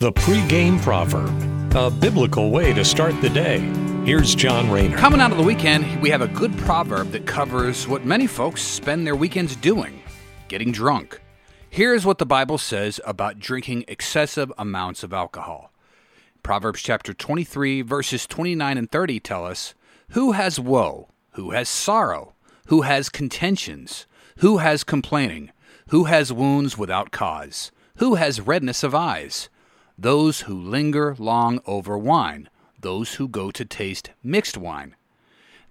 The pregame proverb, a biblical way to start the day. Here's John Rayner. Coming out of the weekend, we have a good proverb that covers what many folks spend their weekends doing getting drunk. Here's what the Bible says about drinking excessive amounts of alcohol. Proverbs chapter 23, verses 29 and 30 tell us Who has woe? Who has sorrow? Who has contentions? Who has complaining? Who has wounds without cause? Who has redness of eyes? Those who linger long over wine, those who go to taste mixed wine.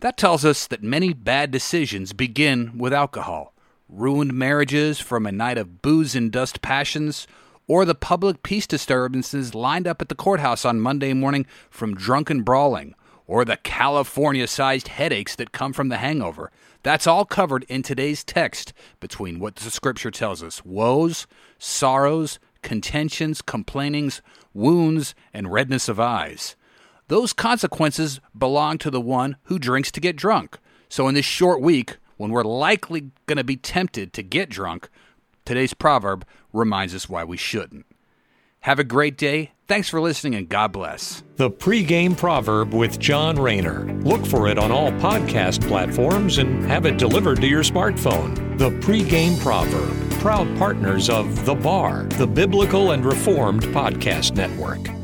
That tells us that many bad decisions begin with alcohol. Ruined marriages from a night of booze and dust passions, or the public peace disturbances lined up at the courthouse on Monday morning from drunken brawling, or the California sized headaches that come from the hangover. That's all covered in today's text between what the scripture tells us woes, sorrows, contentions, complainings, wounds, and redness of eyes. Those consequences belong to the one who drinks to get drunk. So, in this short week, when we're likely going to be tempted to get drunk, today's proverb reminds us why we shouldn't. Have a great day. Thanks for listening and God bless. The pregame proverb with John Rayner. Look for it on all podcast platforms and have it delivered to your smartphone. The pregame proverb, proud partners of The Bar, the Biblical and Reformed Podcast Network.